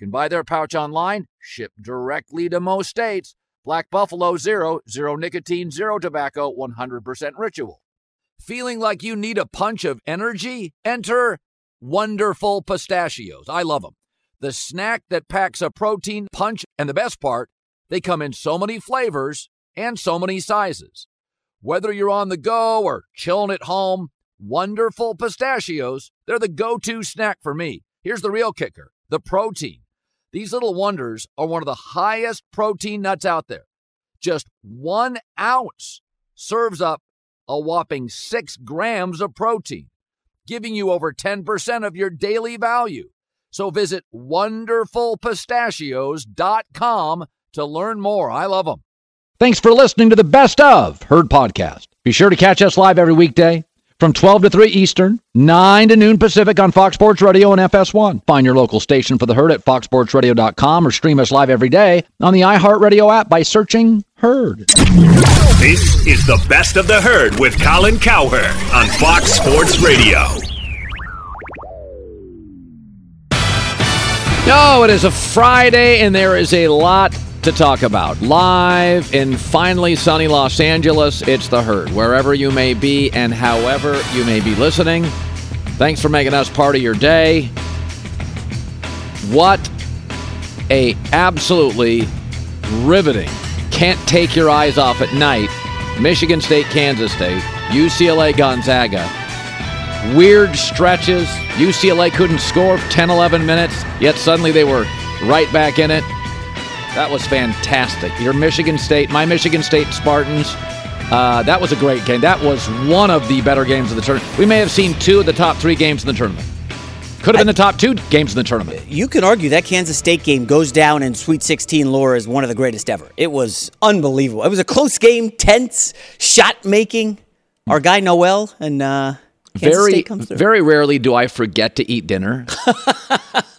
Can buy their pouch online, ship directly to most states. Black Buffalo Zero, zero nicotine, zero tobacco, 100% ritual. Feeling like you need a punch of energy? Enter Wonderful Pistachios. I love them. The snack that packs a protein punch, and the best part, they come in so many flavors and so many sizes. Whether you're on the go or chilling at home, Wonderful Pistachios, they're the go to snack for me. Here's the real kicker the protein. These little wonders are one of the highest protein nuts out there. Just one ounce serves up a whopping six grams of protein, giving you over 10% of your daily value. So visit wonderfulpistachios.com to learn more. I love them. Thanks for listening to the Best of Herd podcast. Be sure to catch us live every weekday from 12 to 3 Eastern, 9 to noon Pacific on Fox Sports Radio and FS1. Find your local station for the herd at foxsportsradio.com or stream us live every day on the iHeartRadio app by searching Herd. This is the best of the herd with Colin Cowherd on Fox Sports Radio. No, it is a Friday and there is a lot to talk about. Live in finally sunny Los Angeles, it's the herd. Wherever you may be and however you may be listening, thanks for making us part of your day. What a absolutely riveting, can't take your eyes off at night. Michigan State, Kansas State, UCLA, Gonzaga. Weird stretches. UCLA couldn't score 10, 11 minutes, yet suddenly they were right back in it. That was fantastic. Your Michigan State, my Michigan State Spartans. Uh, that was a great game. That was one of the better games of the tournament. We may have seen two of the top three games in the tournament. Could have been the top two games in the tournament. You can argue that Kansas State game goes down in Sweet 16 lore as one of the greatest ever. It was unbelievable. It was a close game, tense, shot making. Our guy Nowell and uh, Kansas very, State comes through. very rarely do I forget to eat dinner.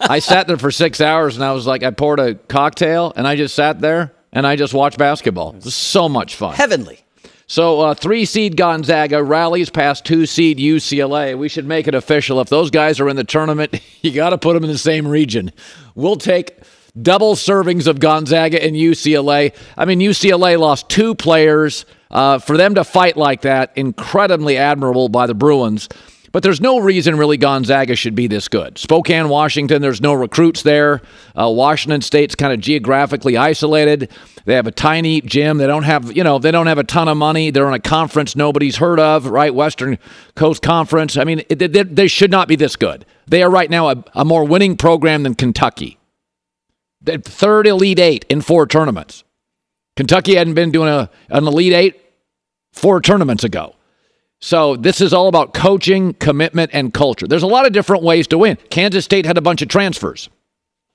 I sat there for six hours and I was like, I poured a cocktail and I just sat there and I just watched basketball. It was so much fun. Heavenly. So, uh, three seed Gonzaga rallies past two seed UCLA. We should make it official. If those guys are in the tournament, you got to put them in the same region. We'll take double servings of Gonzaga and UCLA. I mean, UCLA lost two players. Uh, for them to fight like that, incredibly admirable by the Bruins. But there's no reason really Gonzaga should be this good. Spokane, Washington, there's no recruits there. Uh, Washington State's kind of geographically isolated. They have a tiny gym. They don't have, you know, they don't have a ton of money. They're in a conference nobody's heard of, right? Western Coast Conference. I mean, they, they, they should not be this good. They are right now a, a more winning program than Kentucky. The third Elite Eight in four tournaments. Kentucky hadn't been doing a, an Elite Eight four tournaments ago. So this is all about coaching, commitment, and culture. There's a lot of different ways to win. Kansas State had a bunch of transfers.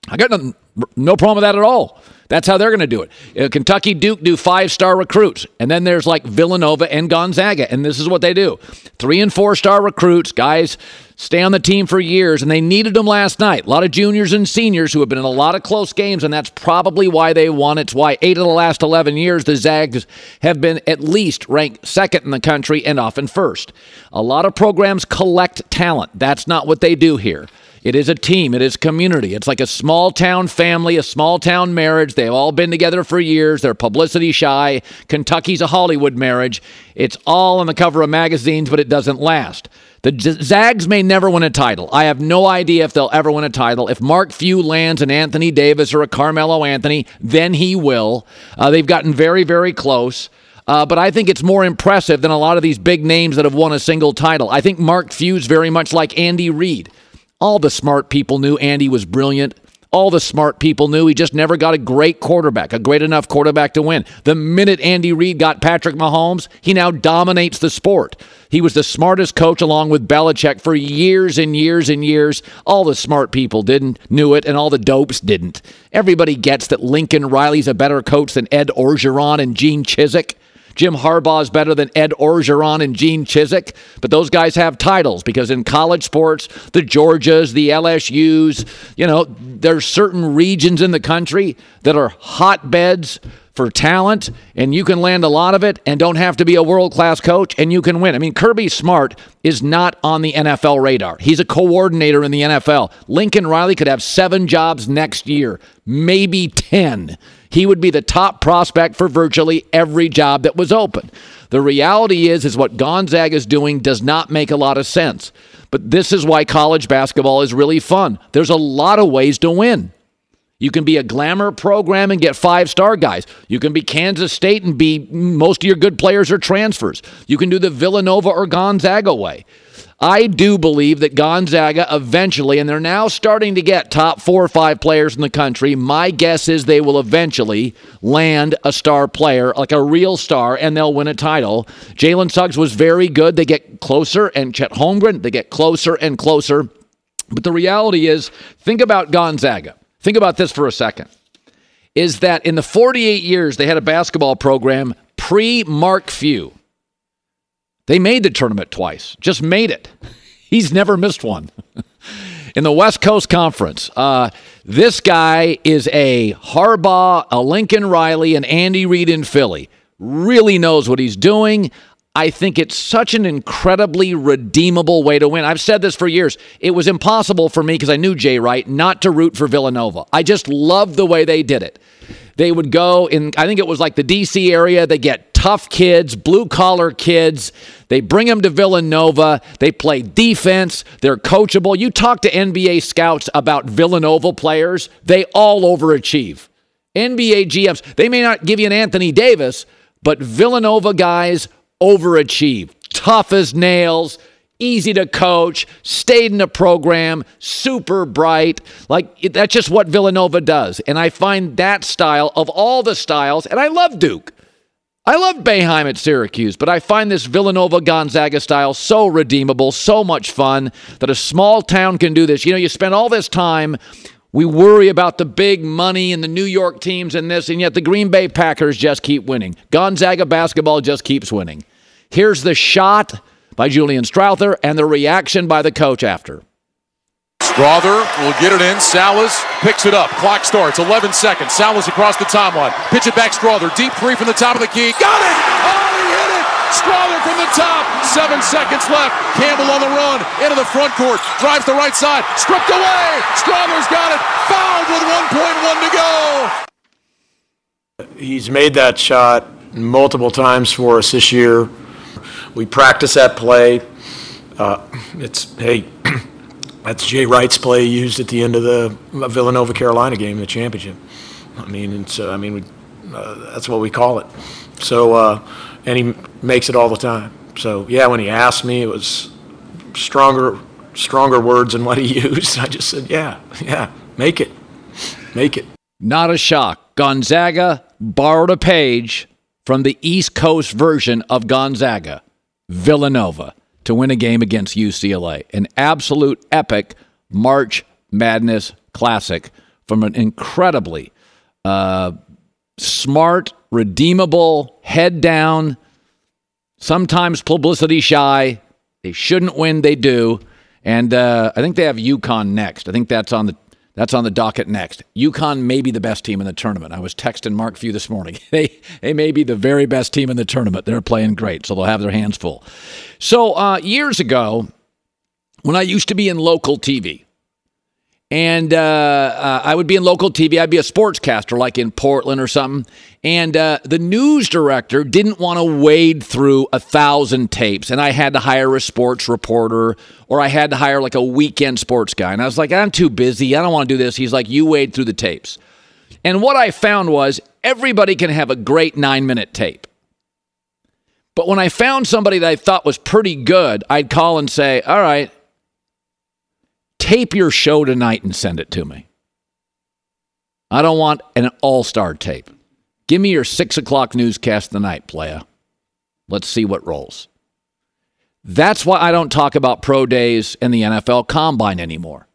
I got no, no problem with that at all. That's how they're going to do it. Uh, Kentucky Duke do five star recruits, and then there's like Villanova and Gonzaga, and this is what they do: three and four star recruits, guys stay on the team for years, and they needed them last night. A lot of juniors and seniors who have been in a lot of close games, and that's probably why they won. It's why eight of the last 11 years, the Zags have been at least ranked second in the country and often first. A lot of programs collect talent. That's not what they do here. It is a team. It is community. It's like a small town family, a small town marriage. They've all been together for years. They're publicity shy. Kentucky's a Hollywood marriage. It's all on the cover of magazines, but it doesn't last. The Zags may never win a title. I have no idea if they'll ever win a title. If Mark Few lands an Anthony Davis or a Carmelo Anthony, then he will. Uh, they've gotten very, very close. Uh, but I think it's more impressive than a lot of these big names that have won a single title. I think Mark Few's very much like Andy Reid. All the smart people knew Andy was brilliant. All the smart people knew he just never got a great quarterback, a great enough quarterback to win. The minute Andy Reid got Patrick Mahomes, he now dominates the sport. He was the smartest coach along with Belichick for years and years and years. All the smart people didn't knew it, and all the dopes didn't. Everybody gets that Lincoln Riley's a better coach than Ed Orgeron and Gene Chizik. Jim Harbaugh is better than Ed Orgeron and Gene Chizik, but those guys have titles because in college sports, the Georgias, the LSUs, you know, there's certain regions in the country that are hotbeds for talent, and you can land a lot of it and don't have to be a world class coach, and you can win. I mean, Kirby Smart is not on the NFL radar. He's a coordinator in the NFL. Lincoln Riley could have seven jobs next year, maybe 10 he would be the top prospect for virtually every job that was open. The reality is is what Gonzaga is doing does not make a lot of sense. But this is why college basketball is really fun. There's a lot of ways to win. You can be a glamour program and get five star guys. You can be Kansas State and be most of your good players are transfers. You can do the Villanova or Gonzaga way. I do believe that Gonzaga eventually, and they're now starting to get top four or five players in the country. My guess is they will eventually land a star player, like a real star, and they'll win a title. Jalen Suggs was very good. They get closer, and Chet Holmgren, they get closer and closer. But the reality is, think about Gonzaga. Think about this for a second. Is that in the 48 years they had a basketball program pre Mark Few, they made the tournament twice, just made it. He's never missed one. In the West Coast Conference, uh, this guy is a Harbaugh, a Lincoln Riley, and Andy Reid in Philly. Really knows what he's doing. I think it's such an incredibly redeemable way to win. I've said this for years. It was impossible for me because I knew Jay Wright not to root for Villanova. I just loved the way they did it. They would go in, I think it was like the DC area. They get tough kids, blue collar kids. They bring them to Villanova. They play defense. They're coachable. You talk to NBA scouts about Villanova players, they all overachieve. NBA GMs, they may not give you an Anthony Davis, but Villanova guys overachieve. Tough as nails easy to coach, stayed in the program, super bright. Like that's just what Villanova does. And I find that style of all the styles, and I love Duke. I love Boeheim at Syracuse, but I find this Villanova Gonzaga style so redeemable, so much fun that a small town can do this. You know, you spend all this time we worry about the big money and the New York teams and this, and yet the Green Bay Packers just keep winning. Gonzaga basketball just keeps winning. Here's the shot by Julian Strawther and the reaction by the coach after. Strawther will get it in. Sallis picks it up. Clock starts. 11 seconds. Sallis across the timeline. Pitch it back. Strawther. Deep three from the top of the key. Got it! Oh, Strawther from the top. Seven seconds left. Campbell on the run. Into the front court. Drives the right side. Stripped away. Strawther's got it. Fouled with 1.1 to go. He's made that shot multiple times for us this year. We practice that play. Uh, it's hey, that's Jay Wright's play used at the end of the Villanova Carolina game, the championship. I mean, it's uh, I mean, we, uh, that's what we call it. So, uh, and he makes it all the time. So yeah, when he asked me, it was stronger stronger words than what he used. I just said, yeah, yeah, make it, make it. Not a shock. Gonzaga borrowed a page from the East Coast version of Gonzaga. Villanova to win a game against UCLA. An absolute epic March Madness classic from an incredibly uh, smart, redeemable, head down, sometimes publicity shy. They shouldn't win, they do. And uh, I think they have UConn next. I think that's on the that's on the docket next. UConn may be the best team in the tournament. I was texting Mark Few this morning. They they may be the very best team in the tournament. They're playing great, so they'll have their hands full. So uh, years ago, when I used to be in local TV, and uh, uh, I would be in local TV. I'd be a sportscaster, like in Portland or something. And uh, the news director didn't want to wade through a thousand tapes, and I had to hire a sports reporter, or I had to hire like a weekend sports guy. And I was like, I'm too busy. I don't want to do this. He's like, you wade through the tapes. And what I found was everybody can have a great nine minute tape. But when I found somebody that I thought was pretty good, I'd call and say, All right, tape your show tonight and send it to me. I don't want an all star tape. Give me your six o'clock newscast tonight, playa. Let's see what rolls. That's why I don't talk about pro days and the NFL combine anymore.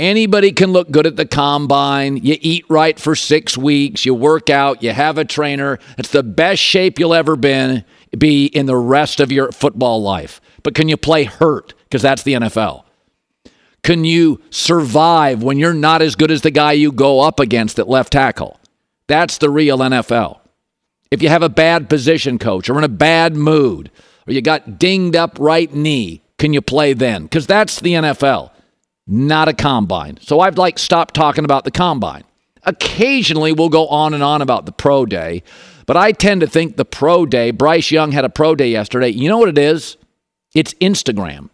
Anybody can look good at the combine. You eat right for six weeks. You work out. You have a trainer. It's the best shape you'll ever been, be in the rest of your football life. But can you play hurt? Because that's the NFL. Can you survive when you're not as good as the guy you go up against at left tackle? That's the real NFL. If you have a bad position coach or in a bad mood or you got dinged up right knee, can you play then? Because that's the NFL, not a combine. So I've like stopped talking about the combine. Occasionally we'll go on and on about the pro day, but I tend to think the pro day, Bryce Young had a pro day yesterday. You know what it is? It's Instagram.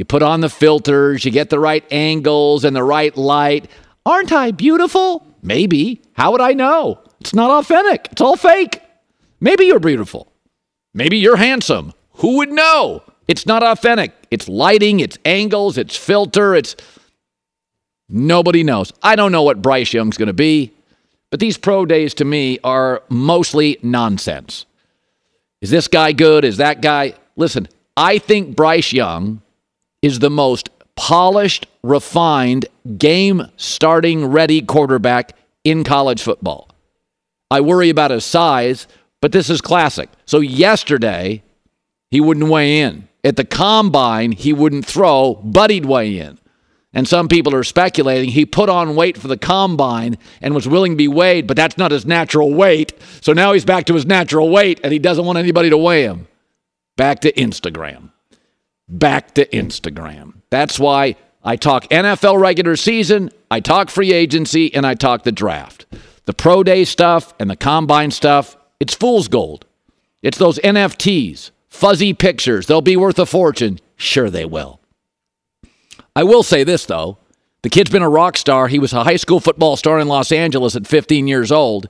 You put on the filters, you get the right angles and the right light. Aren't I beautiful? Maybe. How would I know? It's not authentic. It's all fake. Maybe you're beautiful. Maybe you're handsome. Who would know? It's not authentic. It's lighting, it's angles, it's filter, it's. Nobody knows. I don't know what Bryce Young's going to be, but these pro days to me are mostly nonsense. Is this guy good? Is that guy? Listen, I think Bryce Young is the most polished, refined, game starting ready quarterback in college football. I worry about his size, but this is classic. So yesterday, he wouldn't weigh in. At the combine, he wouldn't throw, but he'd weigh in. And some people are speculating he put on weight for the combine and was willing to be weighed, but that's not his natural weight. So now he's back to his natural weight and he doesn't want anybody to weigh him. Back to Instagram back to Instagram. That's why I talk NFL regular season, I talk free agency, and I talk the draft. The pro day stuff and the combine stuff, it's fool's gold. It's those NFTs, fuzzy pictures. They'll be worth a fortune. Sure, they will. I will say this, though. The kid's been a rock star. He was a high school football star in Los Angeles at 15 years old.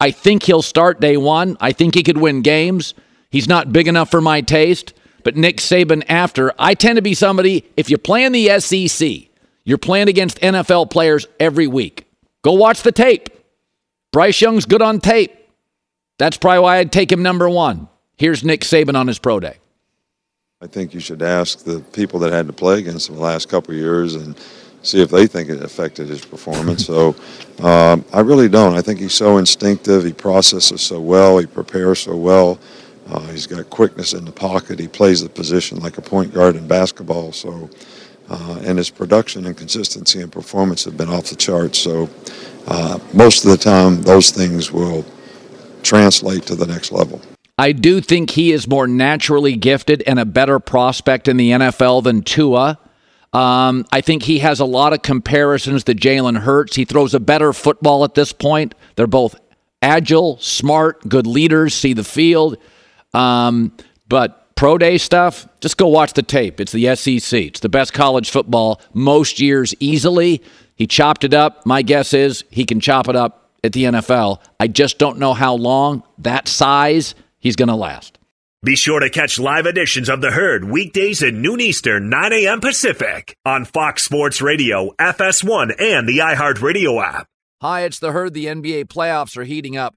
I think he'll start day one. I think he could win games. He's not big enough for my taste but Nick Saban after. I tend to be somebody, if you play in the SEC, you're playing against NFL players every week. Go watch the tape. Bryce Young's good on tape. That's probably why I'd take him number one. Here's Nick Saban on his pro day. I think you should ask the people that had to play against him the last couple of years and see if they think it affected his performance. so um, I really don't. I think he's so instinctive. He processes so well. He prepares so well. Uh, he's got quickness in the pocket. He plays the position like a point guard in basketball. So, uh, and his production and consistency and performance have been off the charts. So, uh, most of the time, those things will translate to the next level. I do think he is more naturally gifted and a better prospect in the NFL than Tua. Um, I think he has a lot of comparisons to Jalen Hurts. He throws a better football at this point. They're both agile, smart, good leaders, see the field. Um, but pro day stuff, just go watch the tape. It's the SEC. It's the best college football most years easily. He chopped it up. My guess is he can chop it up at the NFL. I just don't know how long that size he's going to last. Be sure to catch live editions of The Herd weekdays at noon Eastern, 9 a.m. Pacific on Fox Sports Radio, FS1, and the iHeartRadio app. Hi, it's the herd. The NBA playoffs are heating up,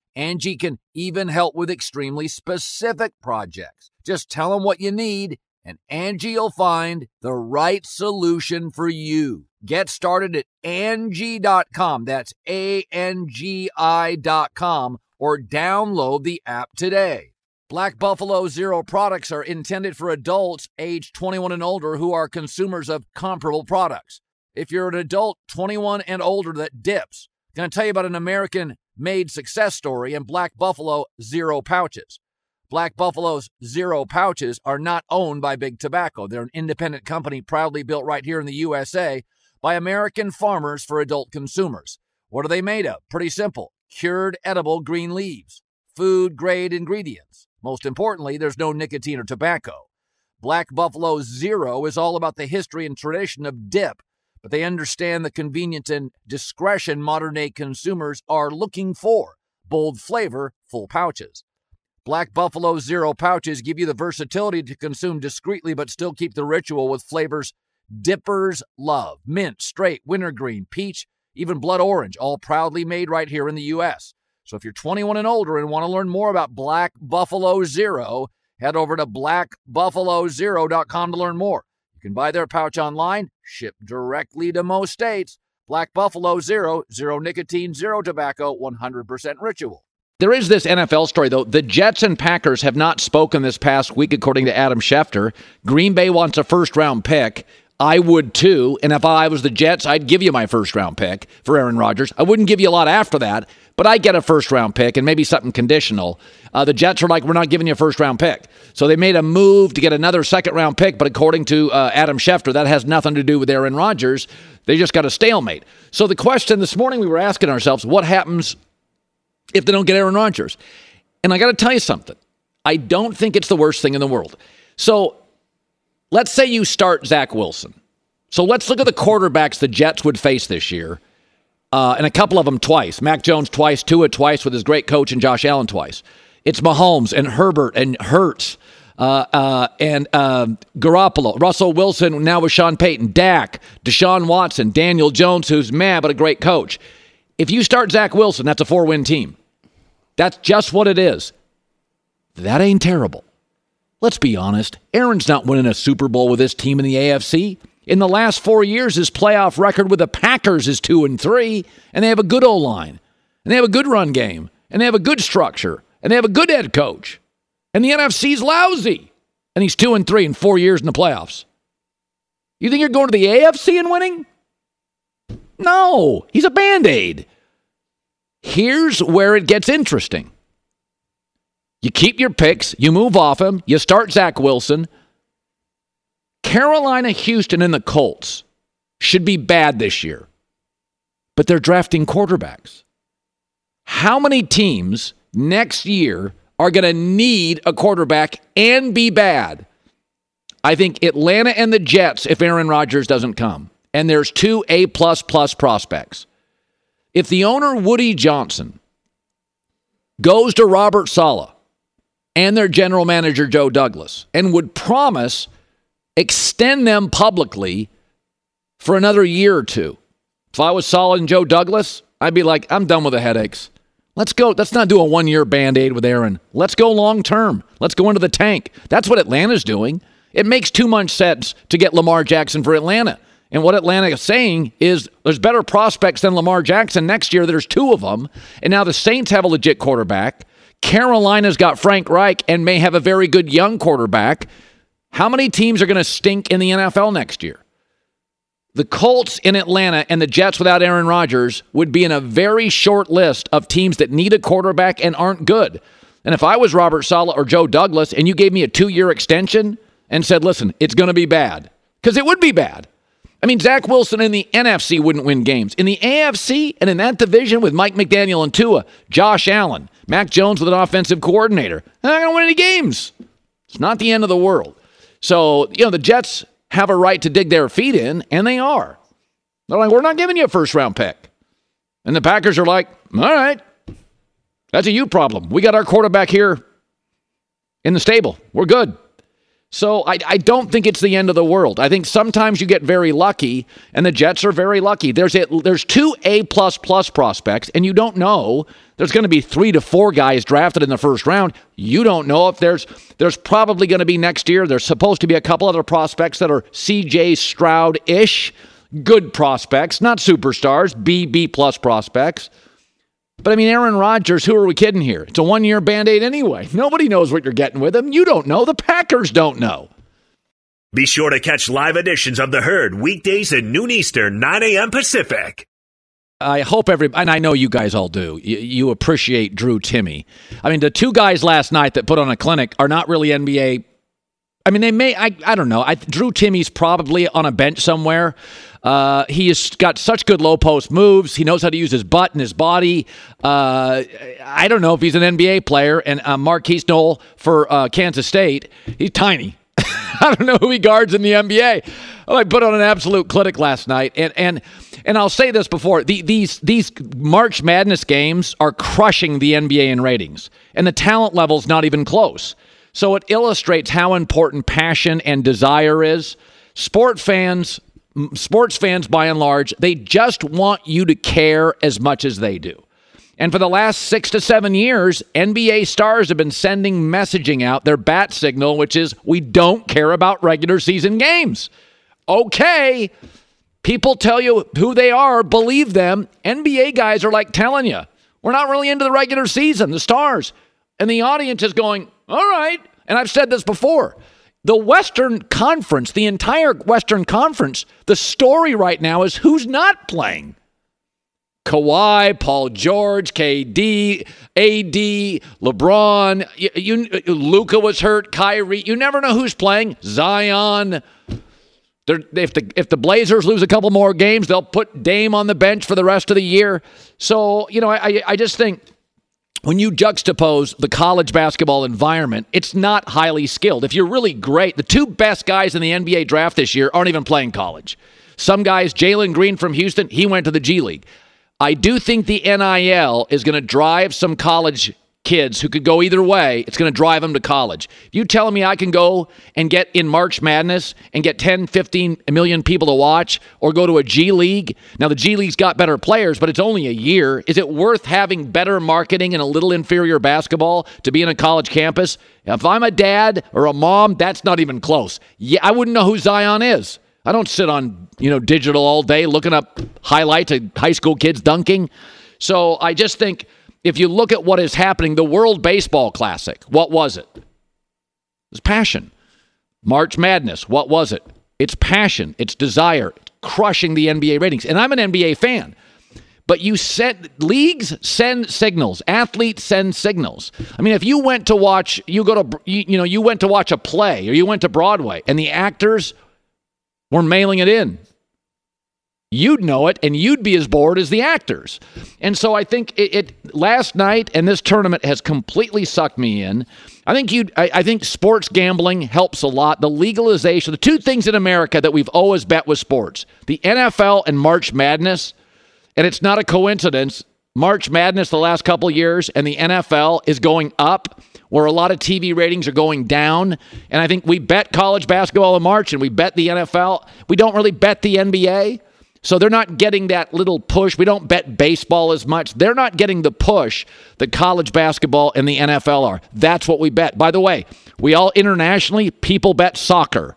Angie can even help with extremely specific projects. Just tell them what you need and Angie will find the right solution for you. Get started at Angie.com. That's A-N-G-I.com or download the app today. Black Buffalo Zero products are intended for adults age 21 and older who are consumers of comparable products. If you're an adult 21 and older that dips, I'm going to tell you about an American made success story and Black Buffalo Zero Pouches. Black Buffalo's Zero Pouches are not owned by Big Tobacco. They're an independent company proudly built right here in the USA by American farmers for adult consumers. What are they made of? Pretty simple cured edible green leaves, food grade ingredients. Most importantly, there's no nicotine or tobacco. Black Buffalo Zero is all about the history and tradition of dip but they understand the convenience and discretion modern day consumers are looking for. Bold flavor, full pouches. Black Buffalo Zero pouches give you the versatility to consume discreetly but still keep the ritual with flavors dippers love mint, straight, wintergreen, peach, even blood orange, all proudly made right here in the U.S. So if you're 21 and older and want to learn more about Black Buffalo Zero, head over to blackbuffalozero.com to learn more. You can buy their pouch online, ship directly to most states. Black Buffalo Zero, zero nicotine, zero tobacco, 100% ritual. There is this NFL story, though. The Jets and Packers have not spoken this past week, according to Adam Schefter. Green Bay wants a first round pick. I would too. And if I was the Jets, I'd give you my first round pick for Aaron Rodgers. I wouldn't give you a lot after that, but I get a first round pick and maybe something conditional. Uh, the Jets are like, we're not giving you a first round pick. So they made a move to get another second round pick, but according to uh, Adam Schefter, that has nothing to do with Aaron Rodgers. They just got a stalemate. So the question this morning we were asking ourselves, what happens if they don't get Aaron Rodgers? And I got to tell you something. I don't think it's the worst thing in the world. So let's say you start Zach Wilson. So let's look at the quarterbacks the Jets would face this year, uh, and a couple of them twice. Mac Jones twice, Tua twice with his great coach, and Josh Allen twice. It's Mahomes and Herbert and Hurts uh, uh, and uh, Garoppolo, Russell Wilson, now with Sean Payton, Dak, Deshaun Watson, Daniel Jones, who's mad but a great coach. If you start Zach Wilson, that's a four win team. That's just what it is. That ain't terrible. Let's be honest. Aaron's not winning a Super Bowl with this team in the AFC. In the last four years, his playoff record with the Packers is two and three, and they have a good O line, and they have a good run game, and they have a good structure, and they have a good head coach. And the NFC's lousy, and he's two and three in four years in the playoffs. You think you're going to the AFC and winning? No, he's a band aid. Here's where it gets interesting. You keep your picks, you move off him, you start Zach Wilson. Carolina, Houston, and the Colts should be bad this year, but they're drafting quarterbacks. How many teams next year are going to need a quarterback and be bad? I think Atlanta and the Jets if Aaron Rodgers doesn't come. And there's two A plus plus prospects. If the owner Woody Johnson goes to Robert Saleh and their general manager, Joe Douglas, and would promise extend them publicly for another year or two. If I was Saleh and Joe Douglas, I'd be like, I'm done with the headaches. Let's go. Let's not do a one year band aid with Aaron. Let's go long term. Let's go into the tank. That's what Atlanta's doing. It makes too much sense to get Lamar Jackson for Atlanta. And what Atlanta is saying is there's better prospects than Lamar Jackson next year. There's two of them. And now the Saints have a legit quarterback. Carolina's got Frank Reich and may have a very good young quarterback. How many teams are going to stink in the NFL next year? The Colts in Atlanta and the Jets without Aaron Rodgers would be in a very short list of teams that need a quarterback and aren't good. And if I was Robert Saleh or Joe Douglas and you gave me a two year extension and said, listen, it's going to be bad, because it would be bad. I mean, Zach Wilson in the NFC wouldn't win games. In the AFC and in that division with Mike McDaniel and Tua, Josh Allen, Mac Jones with an offensive coordinator, they're not going to win any games. It's not the end of the world. So, you know, the Jets have a right to dig their feet in, and they are. They're like, we're not giving you a first round pick. And the Packers are like, all right, that's a you problem. We got our quarterback here in the stable. We're good. So I, I don't think it's the end of the world. I think sometimes you get very lucky, and the Jets are very lucky. There's there's two A plus plus prospects, and you don't know. There's going to be three to four guys drafted in the first round. You don't know if there's there's probably going to be next year. There's supposed to be a couple other prospects that are C.J. Stroud ish, good prospects, not superstars, B B plus prospects. But I mean, Aaron Rodgers, who are we kidding here? It's a one year band aid anyway. Nobody knows what you're getting with him. You don't know. The Packers don't know. Be sure to catch live editions of The Herd weekdays at noon Eastern, 9 a.m. Pacific. I hope every, and I know you guys all do, you, you, appreciate Drew Timme. I mean, the two guys last night that put on a clinic are not really NBA. I mean, they may, I, I don't know. I, Drew Timme's probably on a bench somewhere. Uh, he has got such good low post moves. He knows how to use his butt and his body. Uh, I don't know if he's an NBA player. And uh, Markquis Nowell for uh, Kansas State, he's tiny. I don't know who he guards in the NBA. Oh, I put on an absolute clinic last night, and and and I'll say this before the, these these March Madness games are crushing the NBA in ratings, and the talent level's not even close. So it illustrates how important passion and desire is. Sport fans sports fans, by and large, they just want you to care as much as they do. And for the last six to seven years, NBA stars have been sending messaging out their bat signal, which is we don't care about regular season games. Okay. People tell you who they are, believe them. NBA guys are like telling you, we're not really into the regular season, the stars. And the audience is going, all right. And I've said this before the Western Conference, the entire Western Conference, the story right now is who's not playing. Kawhi, Paul George, KD, AD, LeBron, you, you Luka was hurt, Kyrie. You never know who's playing. Zion. They're, if the if the Blazers lose a couple more games, they'll put Dame on the bench for the rest of the year. So you know, I I just think when you juxtapose the college basketball environment, it's not highly skilled. If you're really great, the two best guys in the NBA draft this year aren't even playing college. Some guys, Jalen Green from Houston, he went to the G League. I do think the NIL is going to drive some college kids who could go either way, it's going to drive them to college. You telling me I can go and get in March Madness and get 10, 15 million people to watch or go to a G League? Now, the G League's got better players, but it's only a year. Is it worth having better marketing and a little inferior basketball to be in a college campus? If I'm a dad or a mom, that's not even close. Yeah, I wouldn't know who Zion is. I don't sit on, you know, digital all day looking up highlights of high school kids dunking. So I just think if you look at what is happening, the World Baseball Classic, what was it? It was passion. March Madness, what was it? It's passion, it's desire, crushing the NBA ratings. And I'm an NBA fan. But you send leagues send signals, athletes send signals. I mean, if you went to watch, you go to you, you know, you went to watch a play or you went to Broadway and the actors were mailing it in you'd know it and you'd be as bored as the actors. And so I think it, it last night and this tournament has completely sucked me in. I think you I, I, think sports gambling helps a lot. The legalization, the two things in America that we've always bet with sports, the NFL and March Madness. And it's not a coincidence. March Madness the last couple years and the NFL is going up where a lot of TV ratings are going down. And I think we bet college basketball in March and we bet the NFL. We don't really bet the NBA. So they're not getting that little push. We don't bet baseball as much. They're not getting the push that college basketball and the NFL are. That's what we bet. By the way, we all internationally, people bet soccer.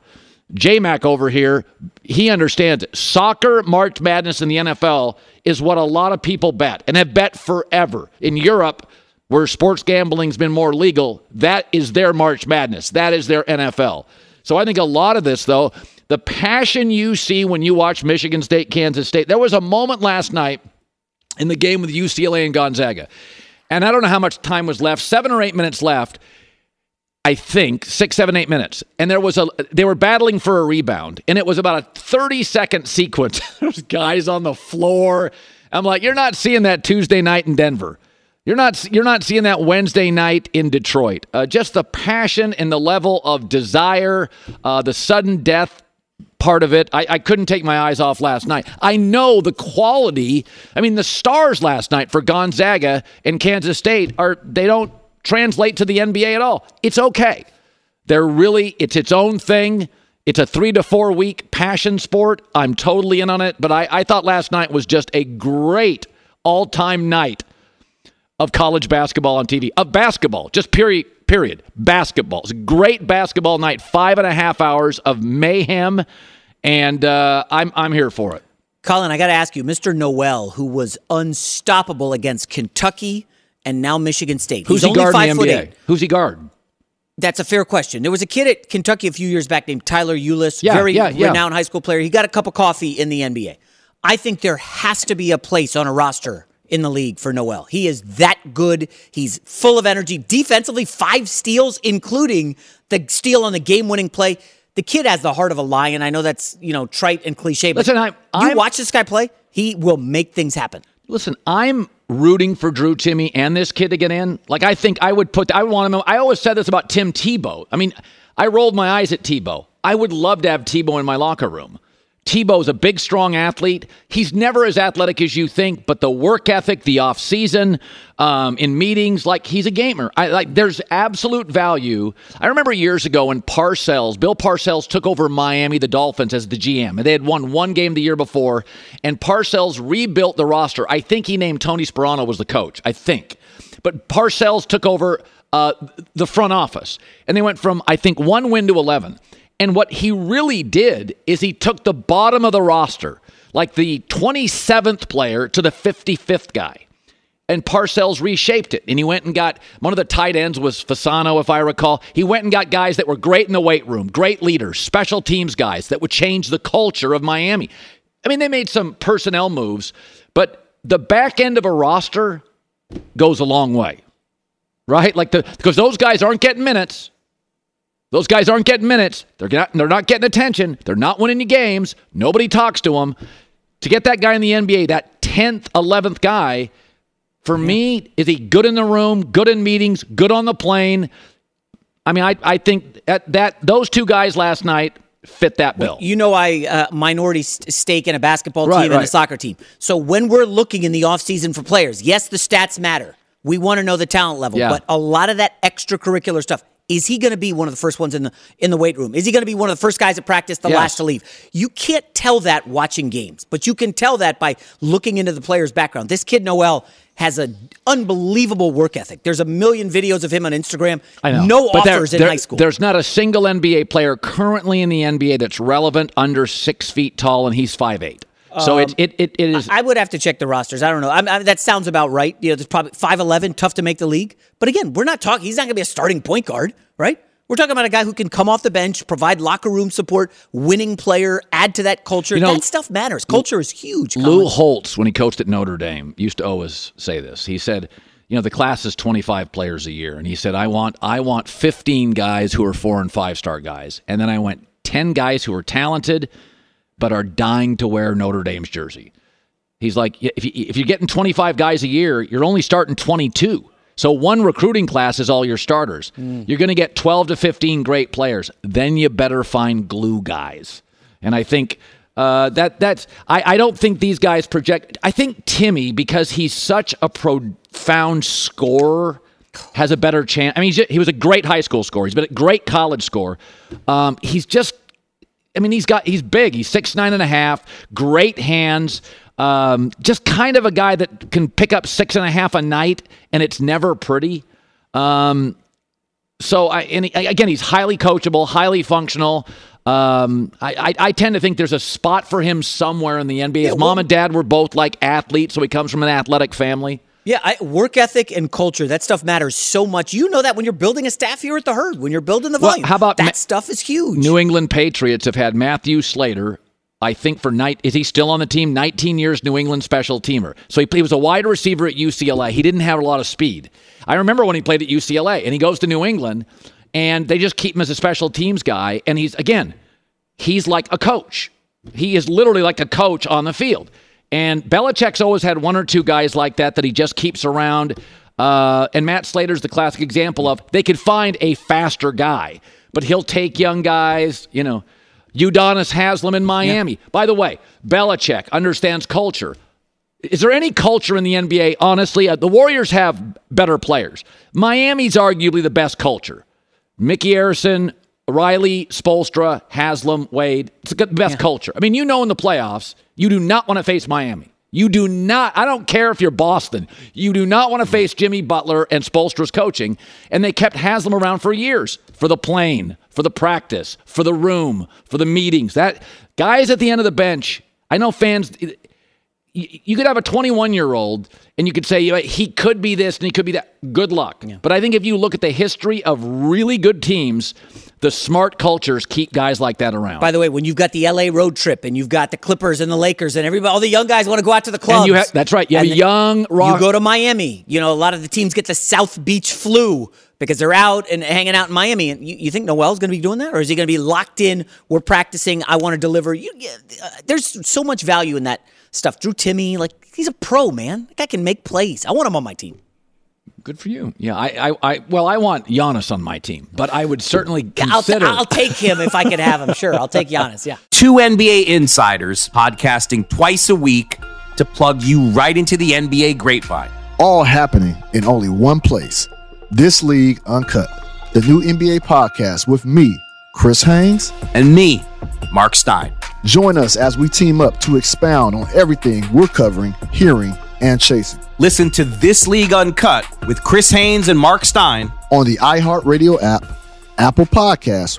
J Mac over here, he understands it. Soccer, March Madness, in the NFL is what a lot of people bet and have bet forever. In Europe, where sports gambling's been more legal, that is their March Madness. That is their NFL. So I think a lot of this, though, the passion you see when you watch Michigan State, Kansas State. There was a moment last night in the game with UCLA and Gonzaga. And I don't know how much time was left, seven or eight minutes left. I think six, seven, eight minutes, and there was a. They were battling for a rebound, and it was about a thirty-second sequence. There's guys on the floor. I'm like, you're not seeing that Tuesday night in Denver. You're not. You're not seeing that Wednesday night in Detroit. Uh, just the passion and the level of desire, uh, the sudden death part of it. I, I, couldn't take my eyes off last night. I know the quality. I mean, the stars last night for Gonzaga and Kansas State are they don't translate to the NBA at all. It's okay. They're really, it's its own thing. It's a three to four week passion sport. I'm totally in on it. But I, I thought last night was just a great all time night of college basketball on TV, of basketball, just period. Period. Basketball. It's a great basketball night. Five and a half hours of mayhem, and uh, I'm I'm here for it. Colin, I got to ask you, Mr. Nowell, who was unstoppable against Kentucky, and now Michigan State. Who's He's he guard five in the foot NBA? eight. Who's he guard? That's a fair question. There was a kid at Kentucky a few years back named Tyler Ulis, Yeah, very yeah, yeah. renowned high school player. He got a cup of coffee in the NBA. I think there has to be a place on a roster in the league for Nowell. He is that good. He's full of energy. Defensively, five steals, including the steal on the game-winning play. The kid has the heart of a lion. I know that's you know trite and cliche, but Listen, I- you I'm- watch this guy play. He will make things happen. Listen, I'm rooting for Drew Timme and this kid to get in. Like I think I would put I want him. I always said this about Tim Tebow. I mean, I rolled my eyes at Tebow. I would love to have Tebow in my locker room. Tebow's a big, strong athlete. He's never as athletic as you think, but the work ethic, the off season, um, in meetings, like he's a gamer. I like. There's absolute value. I remember years ago when Parcells, Bill Parcells, took over Miami, the Dolphins, as the GM, and they had won one game the year before, and Parcells rebuilt the roster. I think he named Tony Sparano was the coach. I think, but Parcells took over uh, the front office, and they went from I think one win to eleven. And what he really did is he took the bottom of the roster, like the 27th player to the 55th guy. And Parcells reshaped it. And he went and got one of the tight ends was Fasano, if I recall. He went and got guys that were great in the weight room, great leaders, special teams guys that would change the culture of Miami. I mean, they made some personnel moves, but the back end of a roster goes a long way. Right? Like the because those guys aren't getting minutes. Those guys aren't getting minutes. They're not, they're not getting attention. They're not winning you games. Nobody talks to them. To get that guy in the NBA, that 10th, 11th guy, for me, is he good in the room, good in meetings, good on the plane? I mean, I, I think that, that those two guys last night fit that bill. You know, I uh, minority st- stake in a basketball Right, team and a soccer team. So when we're looking in the offseason for players, yes, the stats matter. We want to know the talent level, Yeah. but a lot of that extracurricular stuff. Is he going to be one of the first ones in the in the weight room? Is he going to be one of the first guys at practice, the Yes. last to leave? You can't tell that watching games, but you can tell that by looking into the player's background. This kid Nowell has an unbelievable work ethic. There's a million videos of him on Instagram. I know. No But there- offers in there- high school. There's not a single NBA player currently in the NBA that's relevant under six feet tall, and he's five eight. So it, um, it, it, it is. I would have to check the rosters. I don't know. I, I, that sounds about right. You know, there's probably five eleven, tough to make the league. But again, we're not talking. He's not going to be a starting point guard, right? We're talking about a guy who can come off the bench, provide locker room support, winning player, add to that culture. You know, that stuff matters. Culture is huge. Lou Holtz, when he coached at Notre Dame, used to always say this. He said, "You know, the class is 25 players a year," and he said, "I want, I want 15 guys who are four and five star guys, and then I want 10 guys who are talented, but are dying to wear Notre Dame's jersey." He's like, if, you, if you're getting 25 guys a year, you're only starting 22. So one recruiting class is all your starters. You're going to get 12 to 15 great players. Then you better find glue guys. And I think uh, that that's I, I don't think these guys project. I think Timme because he's such a profound scorer has a better chance. I mean, he's ju- he was a great high school scorer. He's been a great college scorer. Um, he's just I mean, he's got he's big. He's six nine and a half. Great hands. Um, just kind of a guy that can pick up six and a half a night, and it's never pretty. Um, so I and he, again, he's highly coachable, highly functional. Um, I, I, I tend to think there's a spot for him somewhere in the NBA. His mom and dad were both like athletes, so he comes from an athletic family. Yeah, I, work ethic and culture, that stuff matters so much. You know that when you're building a staff here at the herd, when you're building the Well, volume. how about that Ma- stuff is huge. New England Patriots have had Matthew Slater. I think for night is he still on the team? 19 years New England special teamer. So he, he was a wide receiver at UCLA. He didn't have a lot of speed. I remember when he played at UCLA and he goes to New England and they just keep him as a special teams guy and he's again, he's like a coach. He is literally like a coach on the field. And Belichick's always had one or two guys like that that he just keeps around. Uh, and Matt Slater's the classic example of they could find a faster guy, but he'll take young guys, you know. Udonis Haslem in Miami. By the way, Belichick understands culture. Is there any culture in the NBA? Honestly, Uh, the Warriors have better players. Miami's arguably the best culture. Micky Arison, Riley, Spoelstra, Haslem, Wade. It's the best culture. I mean, you know, in the playoffs, you do not want to face Miami. You do not. I don't care if you're Boston. You do not want to face Jimmy Butler and Spoelstra's coaching. And they kept Haslem around for years for the plane, for the practice, for the room, for the meetings. That guys at the end of the bench. I know fans you could have a 21 year old and you could say you know, he could be this and he could be that. Good luck. But I think if you look at the history of really good teams, the smart cultures keep guys like that around. By the way, when you've got the LA road trip and you've got the Clippers and the Lakers and everybody, all the young guys want to go out to the clubs. And you have- that's right. You have a young rock- You go to Miami. You know, a lot of the teams get the South Beach flu because they're out and hanging out in Miami. And you, you think Nowell's going to be doing that, or is he going to be locked in? We're practicing. I want to deliver. You, uh, there's so much value in that stuff. Drew Timme, like he's a pro man. That guy can make plays. I want him on my team. Good for you. Yeah, I, I, I, well, I want Giannis on my team, but I would certainly I'll, consider. I'll take him if I could have him. Sure, I'll take Giannis. Yeah. Two NBA insiders podcasting twice a week to plug you right into the NBA grapevine. all happening in only one place. This League Uncut, the new NBA podcast with me, Chris Haynes. And me, Mark Stein. Join us as we team up to expound on everything we're covering, hearing, and chasing Listen to This League Uncut with Chris Haynes and Mark Stein on the iHeartRadio app, Apple Podcasts,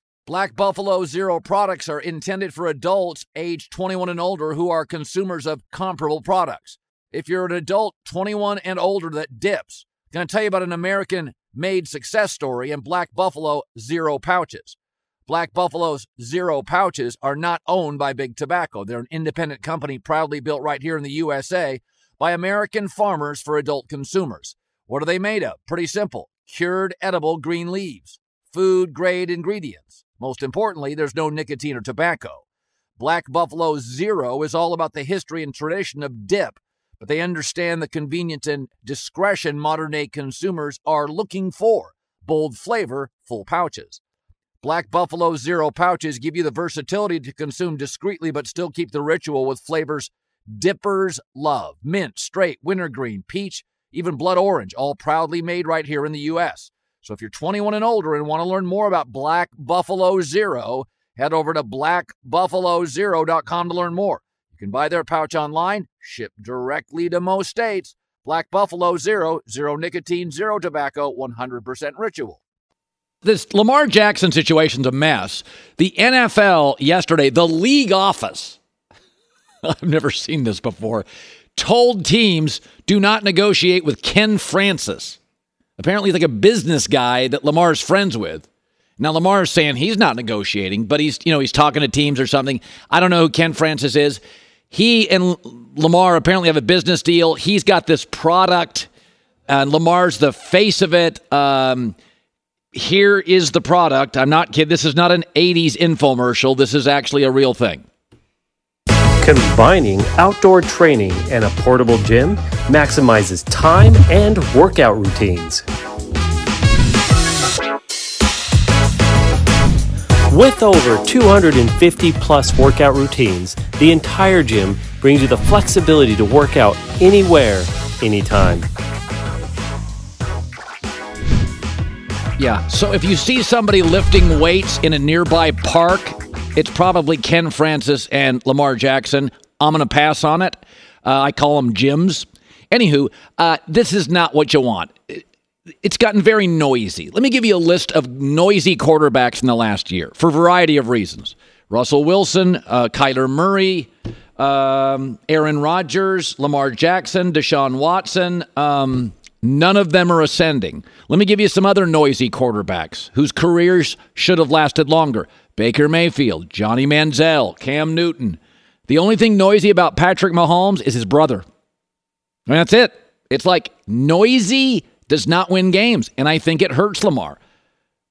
Black Buffalo Zero products are intended for adults age 21 and older who are consumers of comparable products. If you're an adult 21 and older that dips, I'm going to tell you about an American made success story in Black Buffalo Zero pouches. Black Buffalo's Zero pouches are not owned by Big Tobacco. They're an independent company proudly built right here in the USA by American farmers for adult consumers. What are they made of? Pretty simple cured edible green leaves, food grade ingredients. Most importantly, there's no nicotine or tobacco. Black Buffalo Zero is all about the history and tradition of dip, but they understand the convenience and discretion modern day consumers are looking for. Bold flavor, full pouches. Black Buffalo Zero pouches give you the versatility to consume discreetly but still keep the ritual with flavors dippers love mint, straight, wintergreen, peach, even blood orange, all proudly made right here in the U.S. So if you're 21 and older and want to learn more about Black Buffalo Zero, head over to blackbuffalozero.com to learn more. You can buy their pouch online, ship directly to most states. Black Buffalo Zero, zero nicotine, zero tobacco, 100% ritual. This Lamar Jackson situation's a mess. The NFL yesterday, the league office, I've never seen this before, told teams do not negotiate with Ken Francis. Apparently, he's like a business guy that Lamar's friends with. Now Lamar's saying he's not negotiating, but he's you know he's talking to teams or something. I don't know who Ken Francis is. He and Lamar apparently have a business deal. He's got this product, and Lamar's the face of it. Um, here is the product. I'm not kidding. This is not an 80s infomercial. This is actually a real thing. Combining outdoor training and a portable gym maximizes time and workout routines. With over 250 plus workout routines, the entire gym brings you the flexibility to work out anywhere, anytime. Yeah. So if you see somebody lifting weights in a nearby park, it's probably Ken Francis and Lamar Jackson. I'm going to pass on it. Uh, I call them Jims. Anywho, uh, this is not what you want. It's gotten very noisy. Let me give you a list of noisy quarterbacks in the last year for a variety of reasons. Russell Wilson, uh, Kyler Murray, um, Aaron Rodgers, Lamar Jackson, Deshaun Watson. Um, None of them are ascending. Let me give you some other noisy quarterbacks whose careers should have lasted longer Baker Mayfield, Johnny Manziel, Cam Newton. The only thing noisy about Patrick Mahomes is his brother. And that's it. It's like noisy does not win games. And I think it hurts Lamar.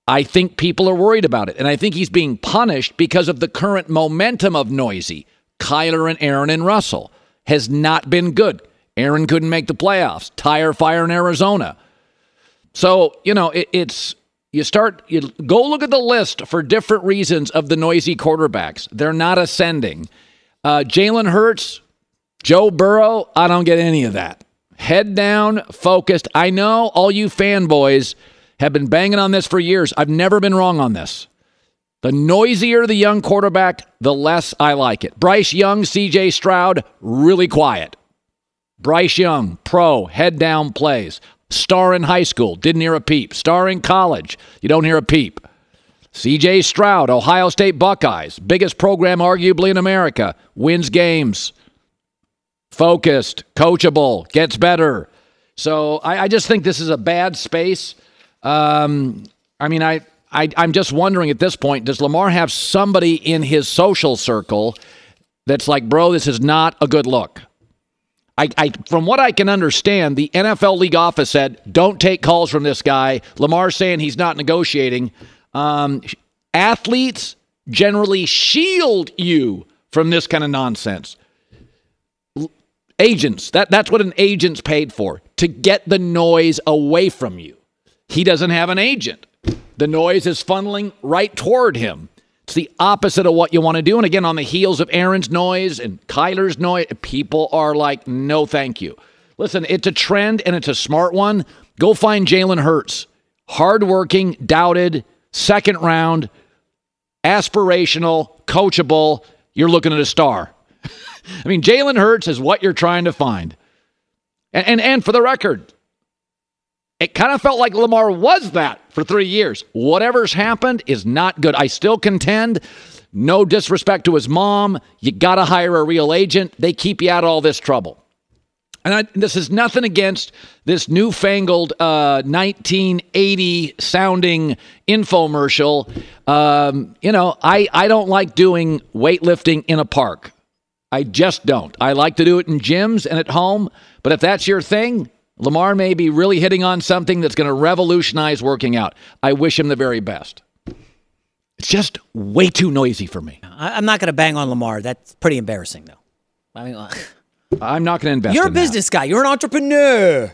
I think people are worried about it. And I think he's being punished because of the current momentum of noisy. Kyler and Aaron and Russell has not been good. Aaron couldn't make the playoffs. Tire fire in Arizona. So, you know, it, it's you start you go look at the list for different reasons of the noisy quarterbacks. They're not ascending. Uh, Jalen Hurts, Joe Burrow, I don't get any of that. Head down, focused. I know all you fanboys have been banging on this for years. I've never been wrong on this. The noisier the young quarterback, the less I like it. Bryce Young, CJ Stroud, really quiet. Bryce Young, pro, head down plays. Star in high school, didn't hear a peep. Star in college, you don't hear a peep. CJ Stroud, Ohio State Buckeyes, biggest program arguably in America, wins games. Focused, coachable, gets better. So I, I just think this is a bad space. Um, I mean, I, I, I'm just wondering at this point, does Lamar have somebody in his social circle that's like, bro, this is not a good look? I, I, from what I can understand, the NFL league office said, "Don't take calls from this guy." Lamar saying he's not negotiating. Um, athletes generally shield you from this kind of nonsense. Agents, that, that's what an agent's paid for, to get the noise away from you. He doesn't have an agent. The noise is funneling right toward him. It's the opposite of what you want to do. And again, on the heels of Aaron's noise and Kyler's noise, people are like, no, thank you. Listen, it's a trend and it's a smart one. Go find Jalen Hurts. Hardworking, doubted, second round, aspirational, coachable. You're looking at a star. I mean, Jalen Hurts is what you're trying to find. And, and, and for the record, it kind of felt like Lamar was that for three years. Whatever's happened is not good. I still contend, no disrespect to his mom, you got to hire a real agent. They keep you out of all this trouble. And I, this is nothing against this newfangled uh, 1980 sounding infomercial. Um, you know, I, I don't like doing weightlifting in a park. I just don't. I like to do it in gyms and at home. But if that's your thing, Lamar may be really hitting on something that's going to revolutionize working out. I wish him the very best. It's just way too noisy for me. I, am not going to bang on Lamar. That's pretty embarrassing, though. I mean, uh, I'm not going to invest. You're a business that. guy. You're an entrepreneur.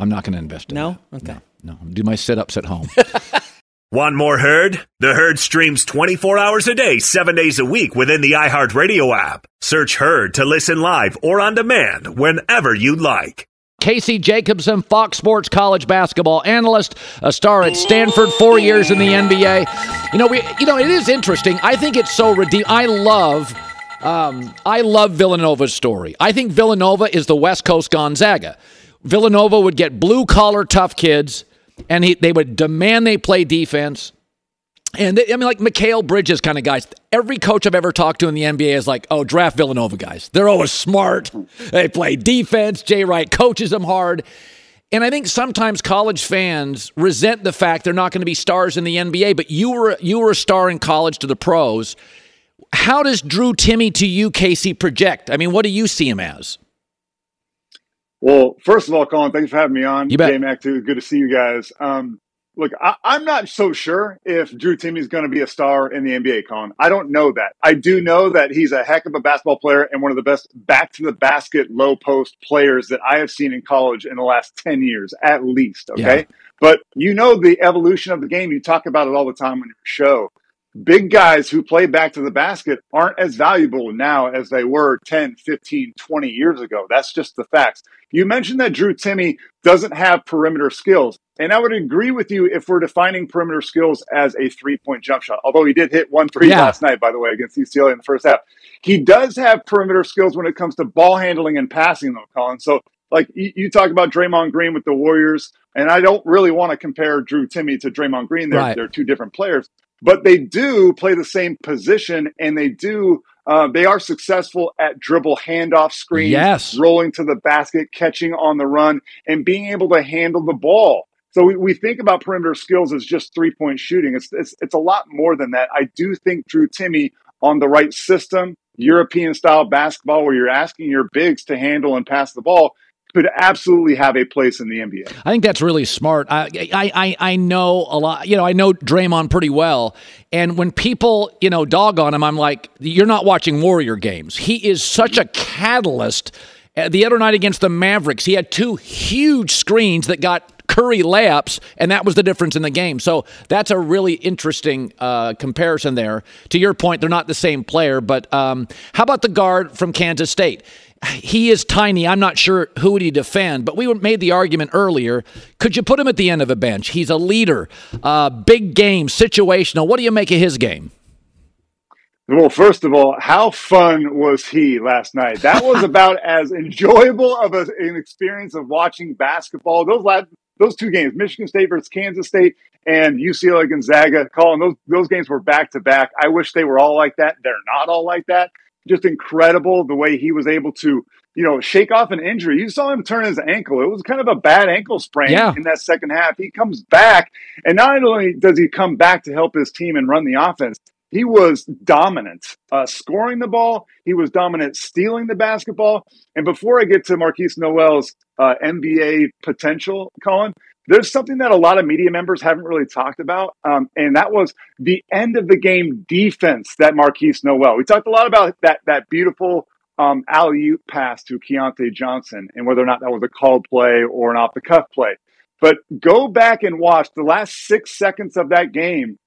I'm not going to invest in no. That. Okay. No, no. Do my sit ups at home. Want more Herd? The Herd streams 24 hours a day, 7 days a week within the iHeartRadio app. Search Herd to listen live or on demand whenever you'd like. Casey Jacobsen, Fox Sports college basketball analyst, a star at Stanford, four years in the NBA. You know, we, you know, it is interesting. I think it's so redeem. I love um, I love Villanova's story. I think Villanova is the West Coast Gonzaga. Villanova would get blue collar tough kids, and he, they would demand they play defense. And they, I mean, like Mikal Bridges kind of guys. Every coach I've ever talked to in the NBA is like, "Oh, draft Villanova guys. They're always smart. They play defense. Jay Wright coaches them hard." And I think sometimes college fans resent the fact they're not going to be stars in the NBA. But you were you were a star in college to the pros how does Drew Timme to you, Casey, project? I mean, what do you see him as? Well, first of all, Colin, thanks for having me on. You bet. J-Mac, too. Good to see you guys. Um, look, I, am not so sure if Drew Timme is going to be a star in the NBA, Colin. I don't know that. I do know that he's a heck of a basketball player and one of the best back to the basket low post players that I have seen in college in the last 10 years, at least. Okay. Yeah. But you know the evolution of the game. You talk about it all the time on your show big guys who play back to the basket aren't as valuable now as they were 10, 15, 20 years ago. That's just the facts. You mentioned that Drew Timme doesn't have perimeter skills. And I would agree with you if we're defining perimeter skills as a three point jump shot, although he did hit one three yeah. last night, by the way, against UCLA in the first half. He does have perimeter skills when it comes to ball handling and passing, though, Colin. So, like you, talk about Draymond Green with the Warriors, and I don't really want to compare Drew Timme to Draymond Green. They're, right. they're two different players but they do play the same position and they do uh, they are successful at dribble handoff screens, yes. rolling to the basket, catching on the run, and being able to handle the ball. So we, we think about perimeter skills as just three point shooting. It's, it's it's a lot more than that. I do think Drew Timme on the right system, European style basketball, where you're asking your bigs to handle and pass the ball, could absolutely have a place in the NBA. I think that's really smart. I, I, I know a lot. You know, I know Draymond pretty well, and when people you know dog on him, I'm like, you're not watching Warrior games. He is such a catalyst. Uh, the other night against the Mavericks, he had two huge screens that got Curry layups, and that was the difference in the game. So that's a really interesting uh, comparison there. To your point, they're not the same player, but um, how about the guard from Kansas State? he is tiny. I'm not sure who would he defend, but we made the argument earlier. Could you put him at the end of a bench? He's a leader, uh, big game, situational. What do you make of his game? Well, first of all, how fun was he last night? That was about as enjoyable of a, an experience of watching basketball. Those last, those two games, Michigan State versus Kansas State and UCLA Gonzaga, Colin those those games were back to back. I wish they were all like that. They're not all like that just incredible the way he was able to, you know, shake off an injury. You saw him turn his ankle. It was kind of a bad ankle sprain yeah. in that second half. He comes back, and not only does he come back to help his team and run the offense, he was dominant uh, scoring the ball. He was dominant stealing the basketball. And before I get to Markquis Nowell's uh, NBA potential, Colin, there's something that a lot of media members haven't really talked about, um, and that was the end of the game defense that Markquis Nowell. We talked a lot about that that beautiful um, alley oop pass to Keyontae Johnson and whether or not that was a called play or an off the cuff play. But go back and watch the last six seconds of that game.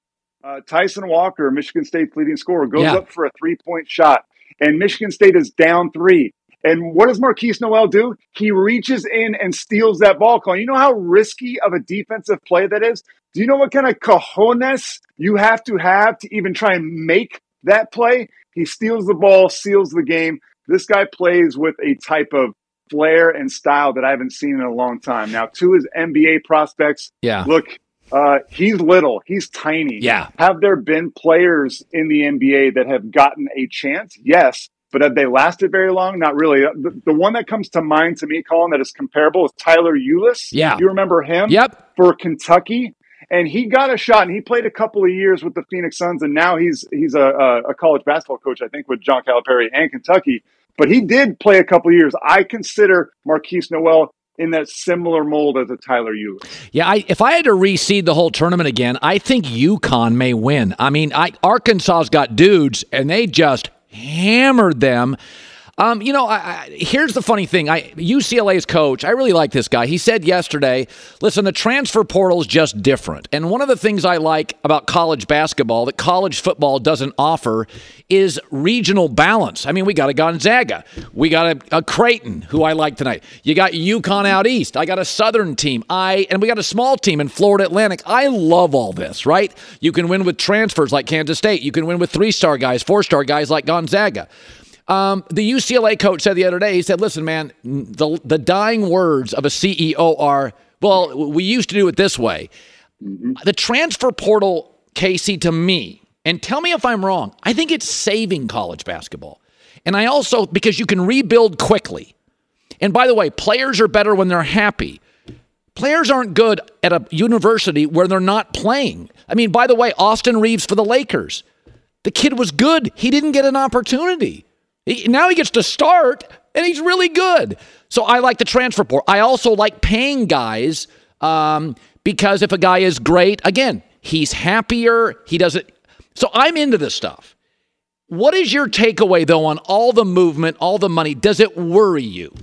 Uh, Tyson Walker, Michigan State's leading scorer, goes Yeah. up for a three point shot, and Michigan State is down three. And what does Markquis Nowell do? He reaches in and steals that ball. Colin, you know how risky of a defensive play that is? Do you know what kind of cojones you have to have to even try and make that play? He steals the ball, seals the game. This guy plays with a type of flair and style that I haven't seen in a long time. Now, to his NBA prospects, Yeah. look, uh, he's little, he's tiny. Yeah. Have there been players in the NBA that have gotten a chance? Yes. But have they lasted very long? Not really. The, the one that comes to mind to me, Colin, that is comparable is Tyler Ulis. Yeah. You remember him? Yep. For Kentucky. And he got a shot and he played a couple of years with the Phoenix Suns. And now he's he's a, a, a college basketball coach, I think, with John Calipari and Kentucky. But he did play a couple of years. I consider Markquis Nowell in that similar mold as a Tyler Ulis. Yeah, I, if I had to reseed the whole tournament again, I think UConn may win. I mean, I, Arkansas's got dudes, and they just hammered them. Um, you know, I, I, here's the funny thing. I UCLA's coach, I really like this guy. He said yesterday, "Listen, the transfer portal is just different." And one of the things I like about college basketball that college football doesn't offer is regional balance. I mean, we got a Gonzaga, we got a, a Creighton, who I like tonight. You got UConn out east. I got a Southern team. I and we got a small team in Florida Atlantic. I love all this, right? You can win with transfers like Kansas State. You can win with three-star guys, four-star guys like Gonzaga. Um, the UCLA coach said the other day, he said, listen, man, the, the dying words of a CEO are, well, we used to do it this way. The transfer portal, Casey, to me, and tell me if I'm wrong, I think it's saving college basketball. And I also, because you can rebuild quickly. And by the way, players are better when they're happy. Players aren't good at a university where they're not playing. I mean, by the way, Austin Reaves for the Lakers. The kid was good. He didn't get an opportunity. He, now he gets to start, and he's really good. So I like the transfer portal. I also like paying guys um, because if a guy is great, again, he's happier. He doesn't. So I'm into this stuff. What is your takeaway, though, on all the movement, all the money? Does it worry you?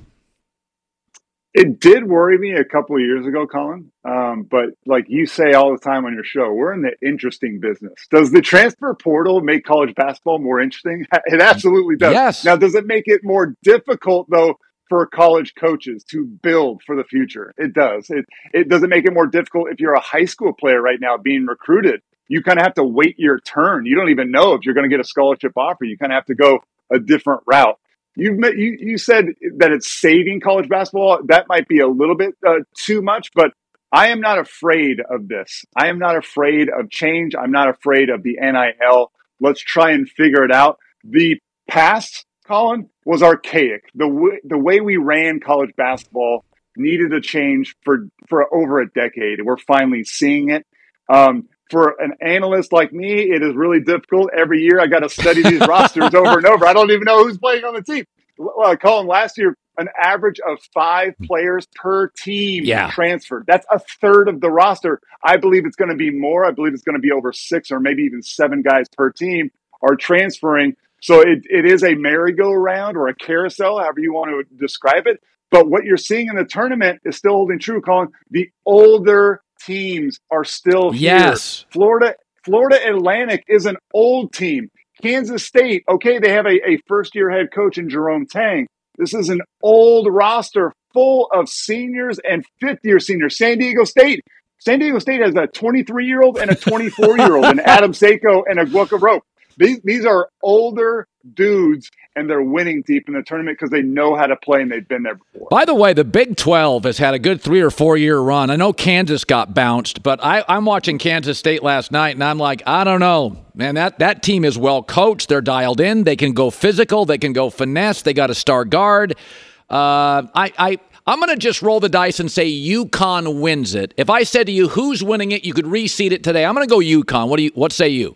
It did worry me a couple of years ago, Colin. Um, but like you say all the time on your show, we're in the interesting business. Does the transfer portal make college basketball more interesting? It absolutely does. Yes. Now, does it make it more difficult though for college coaches to build for the future? It does. It it does it make it more difficult if you're a high school player right now being recruited. You kind of have to wait your turn. You don't even know if you're going to get a scholarship offer. You kind of have to go a different route. Met, you you said that it's saving college basketball. That might be a little bit uh, too much, but I am not afraid of this. I am not afraid of change. I'm not afraid of the NIL. Let's try and figure it out. The past, Colin, was archaic. The way, the way we ran college basketball needed a change for for over a decade. We're finally seeing it. Um, for an analyst like me, it is really difficult. Every year, I got to study these rosters over and over. I don't even know who's playing on the team. Well, Colin, last year, an average of five hmm. players per team Yeah. transferred. That's a third of the roster. I believe it's going to be more. I believe it's going to be over six or maybe even seven guys per team are transferring. So it, it is a merry-go-round or a carousel, however you want to describe it. But what you're seeing in the tournament is still holding true, Colin. The older teams are still here. Yes. Florida, Florida Atlantic is an old team. Kansas State, okay, they have a, a first year head coach in Jerome Tang. This is an old roster full of seniors and fifth year seniors. San Diego State. San Diego State has a 23 year old and a 24 year old, and Adam Seiko and a Rope. These, these are older dudes, and they're winning deep in the tournament because they know how to play and they've been there before. By the way, the Big 12 has had a good three or four year run. I know Kansas got bounced, but I, I'm watching Kansas State last night, and I'm like, I don't know. Man, that, that team is well coached. They're dialed in. They can go physical. They can go finesse. They got a star guard. Uh, I, I, I'm going to just roll the dice and say UConn wins it. If I said to you, who's winning it, you could reseed it today. I'm going to go UConn. What do you? What say you?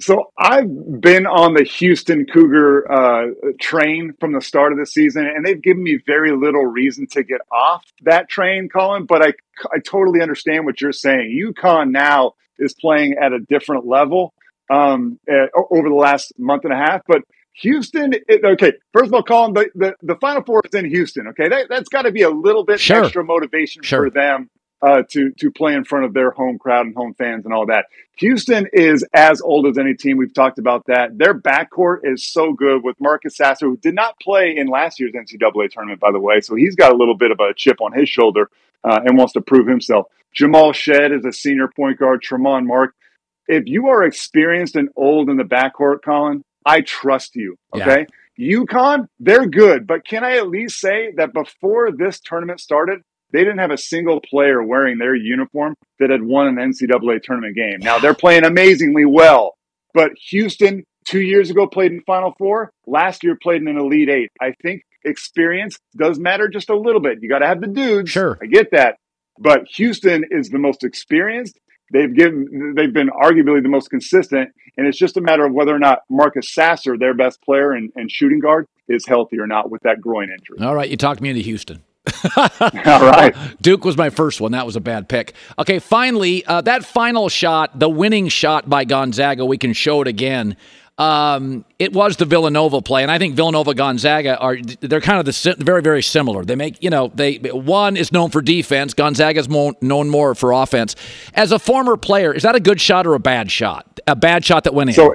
So I've been on the Houston Cougar uh, train from the start of the season, and they've given me very little reason to get off that train, Colin. But I, I totally understand what you're saying. UConn now is playing at a different level um, uh, over the last month and a half. But Houston, it, okay, first of all, Colin, the, the, the Final Four is in Houston. Okay, that, that's got to be a little bit Sure. extra motivation Sure. for them uh, to to play in front of their home crowd and home fans and all that. Houston is as old as any team. We've talked about that. Their backcourt is so good with Marcus Sasser, who did not play in last year's NCAA tournament, by the way. So he's got a little bit of a chip on his shoulder uh, and wants to prove himself. Jamal Shead is a senior point guard. Tramon Mark. If you are experienced and old in the backcourt, Colin, I trust you. Okay. Yeah. UConn, they're good, but can I at least say that before this tournament started, they didn't have a single player wearing their uniform that had won an NCAA tournament game. Now they're playing amazingly well, but Houston two years ago played in Final Four. Last year played in an Elite Eight. I think experience does matter just a little bit. You got to have the dudes. Sure, I get that, but Houston is the most experienced. They've given, they've been arguably the most consistent, and it's just a matter of whether or not Marcus Sasser, their best player and, and shooting guard, is healthy or not with that groin injury. All right, you talked me into Houston. All right. Duke was my first one. That was a bad pick. Okay, finally, uh, that final shot, the winning shot by Gonzaga, we can show it again. Um, it was the Villanova play, and I think Villanova Gonzaga are they're kind of the very very similar. They make you know they one is known for defense, Gonzaga is known more for offense. As a former player, is that a good shot or a bad shot? A bad shot that went in. So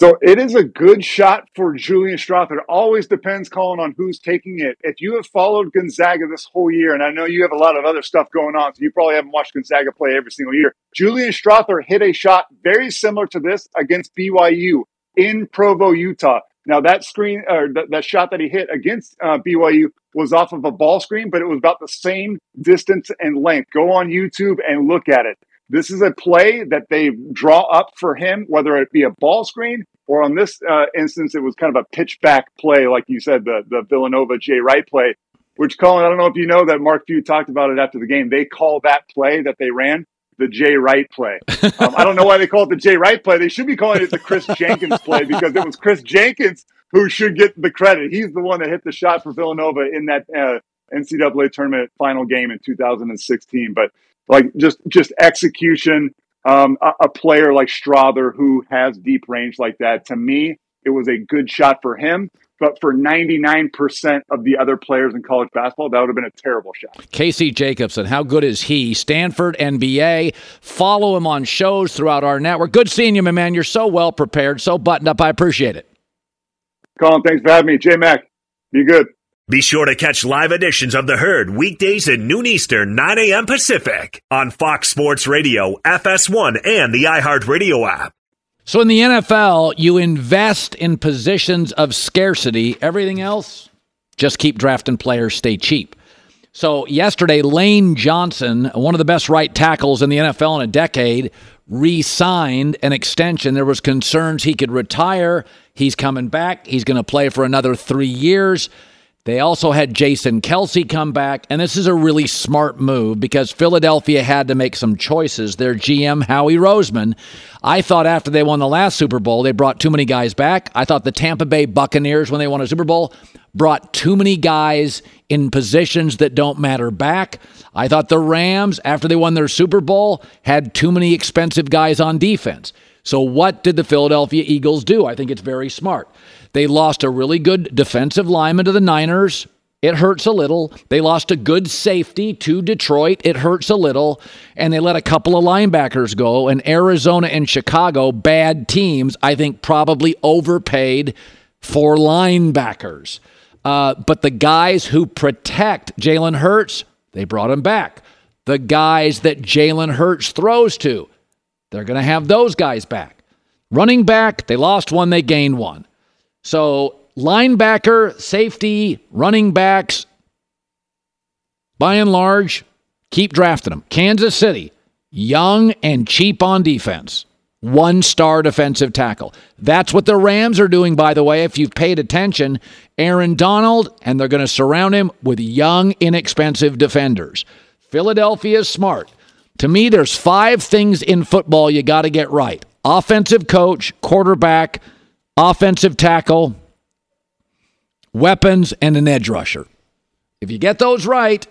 so it is a good shot for Julian Strawther. It always depends, Colin, on who's taking it. If you have followed Gonzaga this whole year, and I know you have a lot of other stuff going on, so you probably haven't watched Gonzaga play every single year. Julian Strawther hit a shot very similar to this against BYU in Provo, Utah. Now that screen or that, that shot that he hit against uh, BYU was off of a ball screen, but it was about the same distance and length. Go on YouTube and look at it. This is a play that they draw up for him, whether it be a ball screen or on this uh, instance, it was kind of a pitch back play, like you said, the, the Villanova Jay Wright play, which Colin, I don't know if you know that Mark Few talked about it after the game. They call that play that they ran the Jay Wright play. Um, I don't know why they call it the Jay Wright play. They should be calling it the Chris Jenkins play because it was Chris Jenkins who should get the credit. He's the one that hit the shot for Villanova in that uh, NCAA tournament final game in 2016. But like just just execution. Um, a, a, player like Strawther who has deep range like that, to me, it was a good shot for him. But for 99% of the other players in college basketball, that would have been a terrible shot. Casey Jacobsen, how good is he? Stanford NBA. Follow him on shows throughout our network. Good seeing you, my man. You're so well prepared, so buttoned up. I appreciate it. Colin, thanks for having me. J Mac, be good. Be sure to catch live editions of The Herd weekdays at noon Eastern, 9 a.m. Pacific on Fox Sports Radio, FS1, and the iHeartRadio app. So in the NFL, you invest in positions of scarcity. Everything else, just keep drafting players, stay cheap. So yesterday, Lane Johnson, one of the best right tackles in the NFL in a decade, re-signed an extension. There was concerns he could retire. He's coming back. He's going to play for another three years. They also had Jason Kelce come back, and this is a really smart move because Philadelphia had to make some choices. Their GM, Howie Roseman, I thought after they won the last Super Bowl, they brought too many guys back. I thought the Tampa Bay Buccaneers, when they won a Super Bowl, brought too many guys in positions that don't matter back. I thought the Rams, after they won their Super Bowl, had too many expensive guys on defense. So, what did the Philadelphia Eagles do? I think it's very smart. They lost a really good defensive lineman to the Niners. It hurts a little. They lost a good safety to Detroit. It hurts a little. And they let a couple of linebackers go. And Arizona and Chicago, bad teams, I think probably overpaid for linebackers. Uh, but the guys who protect Jalen Hurts, they brought him back. The guys that Jalen Hurts throws to, they're going to have those guys back. Running back, they lost one, they gained one. So, linebacker, safety, running backs, by and large, keep drafting them. Kansas City, young and cheap on defense. One star defensive tackle. That's what the Rams are doing, by the way, if you've paid attention. Aaron Donald, and they're going to surround him with young, inexpensive defenders. Philadelphia is smart. To me, there's five things in football you got to get right offensive coach, quarterback, offensive tackle, weapons, and an edge rusher. If you get those right,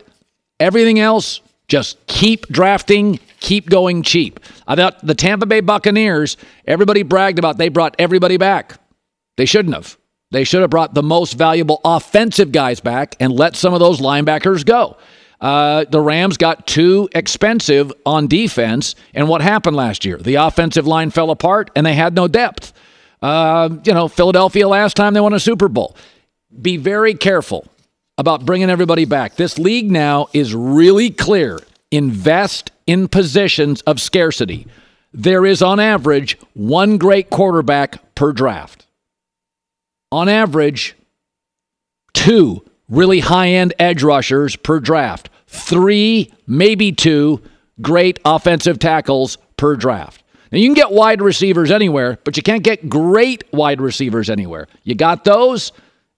everything else, just keep drafting, keep going cheap. I thought the Tampa Bay Buccaneers, everybody bragged about they brought everybody back. They shouldn't have. They should have brought the most valuable offensive guys back and let some of those linebackers go. Uh, the Rams got too expensive on defense. And what happened last year? The offensive line fell apart and they had no depth. Uh, you know, Philadelphia last time they won a Super Bowl. Be very careful about bringing everybody back. This league now is really clear. Invest in positions of scarcity. There is, on average, one great quarterback per draft. On average, two really high end edge rushers per draft, three, maybe two great offensive tackles per draft. Now, you can get wide receivers anywhere, but you can't get great wide receivers anywhere. You got those?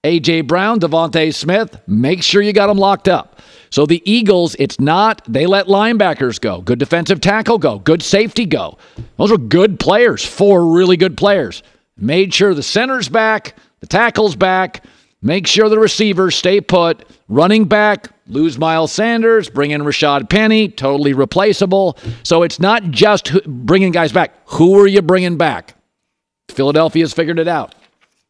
A.J. Brown, DeVonta Smith, make sure you got them locked up. So the Eagles, it's not, they let linebackers go, good defensive tackle go, good safety go. Those were good players, four really good players. Made sure the center's back, the tackle's back, make sure the receivers stay put, running back, lose Miles Sanders, bring in Rashaad Penny, totally replaceable. So it's not just bringing guys back. Who are you bringing back? Philadelphia's figured it out.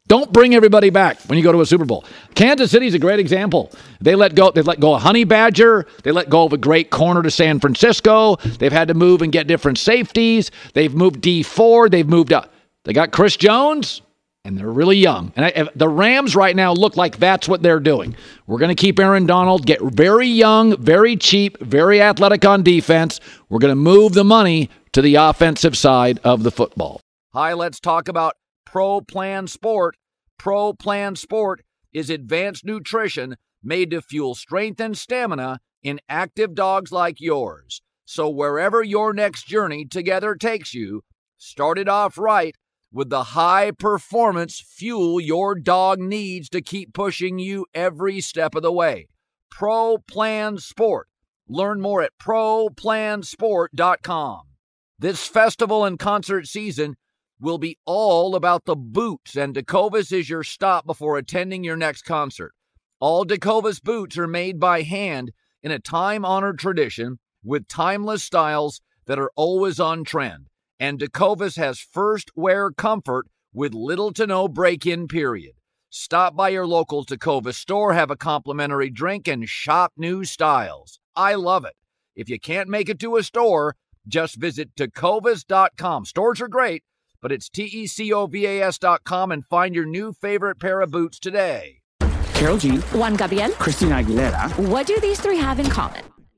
Don't bring everybody back when you go to a Super Bowl. Kansas City is a great example. They let go. They let go of Honey Badger. They let go of a great corner to San Francisco. They've had to move and get different safeties. They've moved D four. They've moved up. They got Chris Jones, and they're really young. And I, the Rams right now look like that's what they're doing. We're going to keep Aaron Donald, get very young, very cheap, very athletic on defense. We're going to move the money to the offensive side of the football. Hi, let's talk about Pro Plan Sport. Pro Plan Sport is advanced nutrition made to fuel strength and stamina in active dogs like yours. So, wherever your next journey together takes you, start it off right with the high performance fuel your dog needs to keep pushing you every step of the way. Pro Plan Sport. Learn more at ProPlansport.com. This festival and concert season, will be all about the boots, and Tecovas is your stop before attending your next concert. All Tecovas boots are made by hand in a time honored tradition with timeless styles that are always on trend. And Tecovas has first wear comfort with little to no break in period. Stop by your local Tecovas store, have a complimentary drink, and shop new styles. I love it. If you can't make it to a store, just visit tecovas.com. Stores are great, but it's T-E-C-O-V-A-S dot com and find your new favorite pair of boots today. Karol G. Juan Gabriel. Christina Aguilera. What do these three have in common?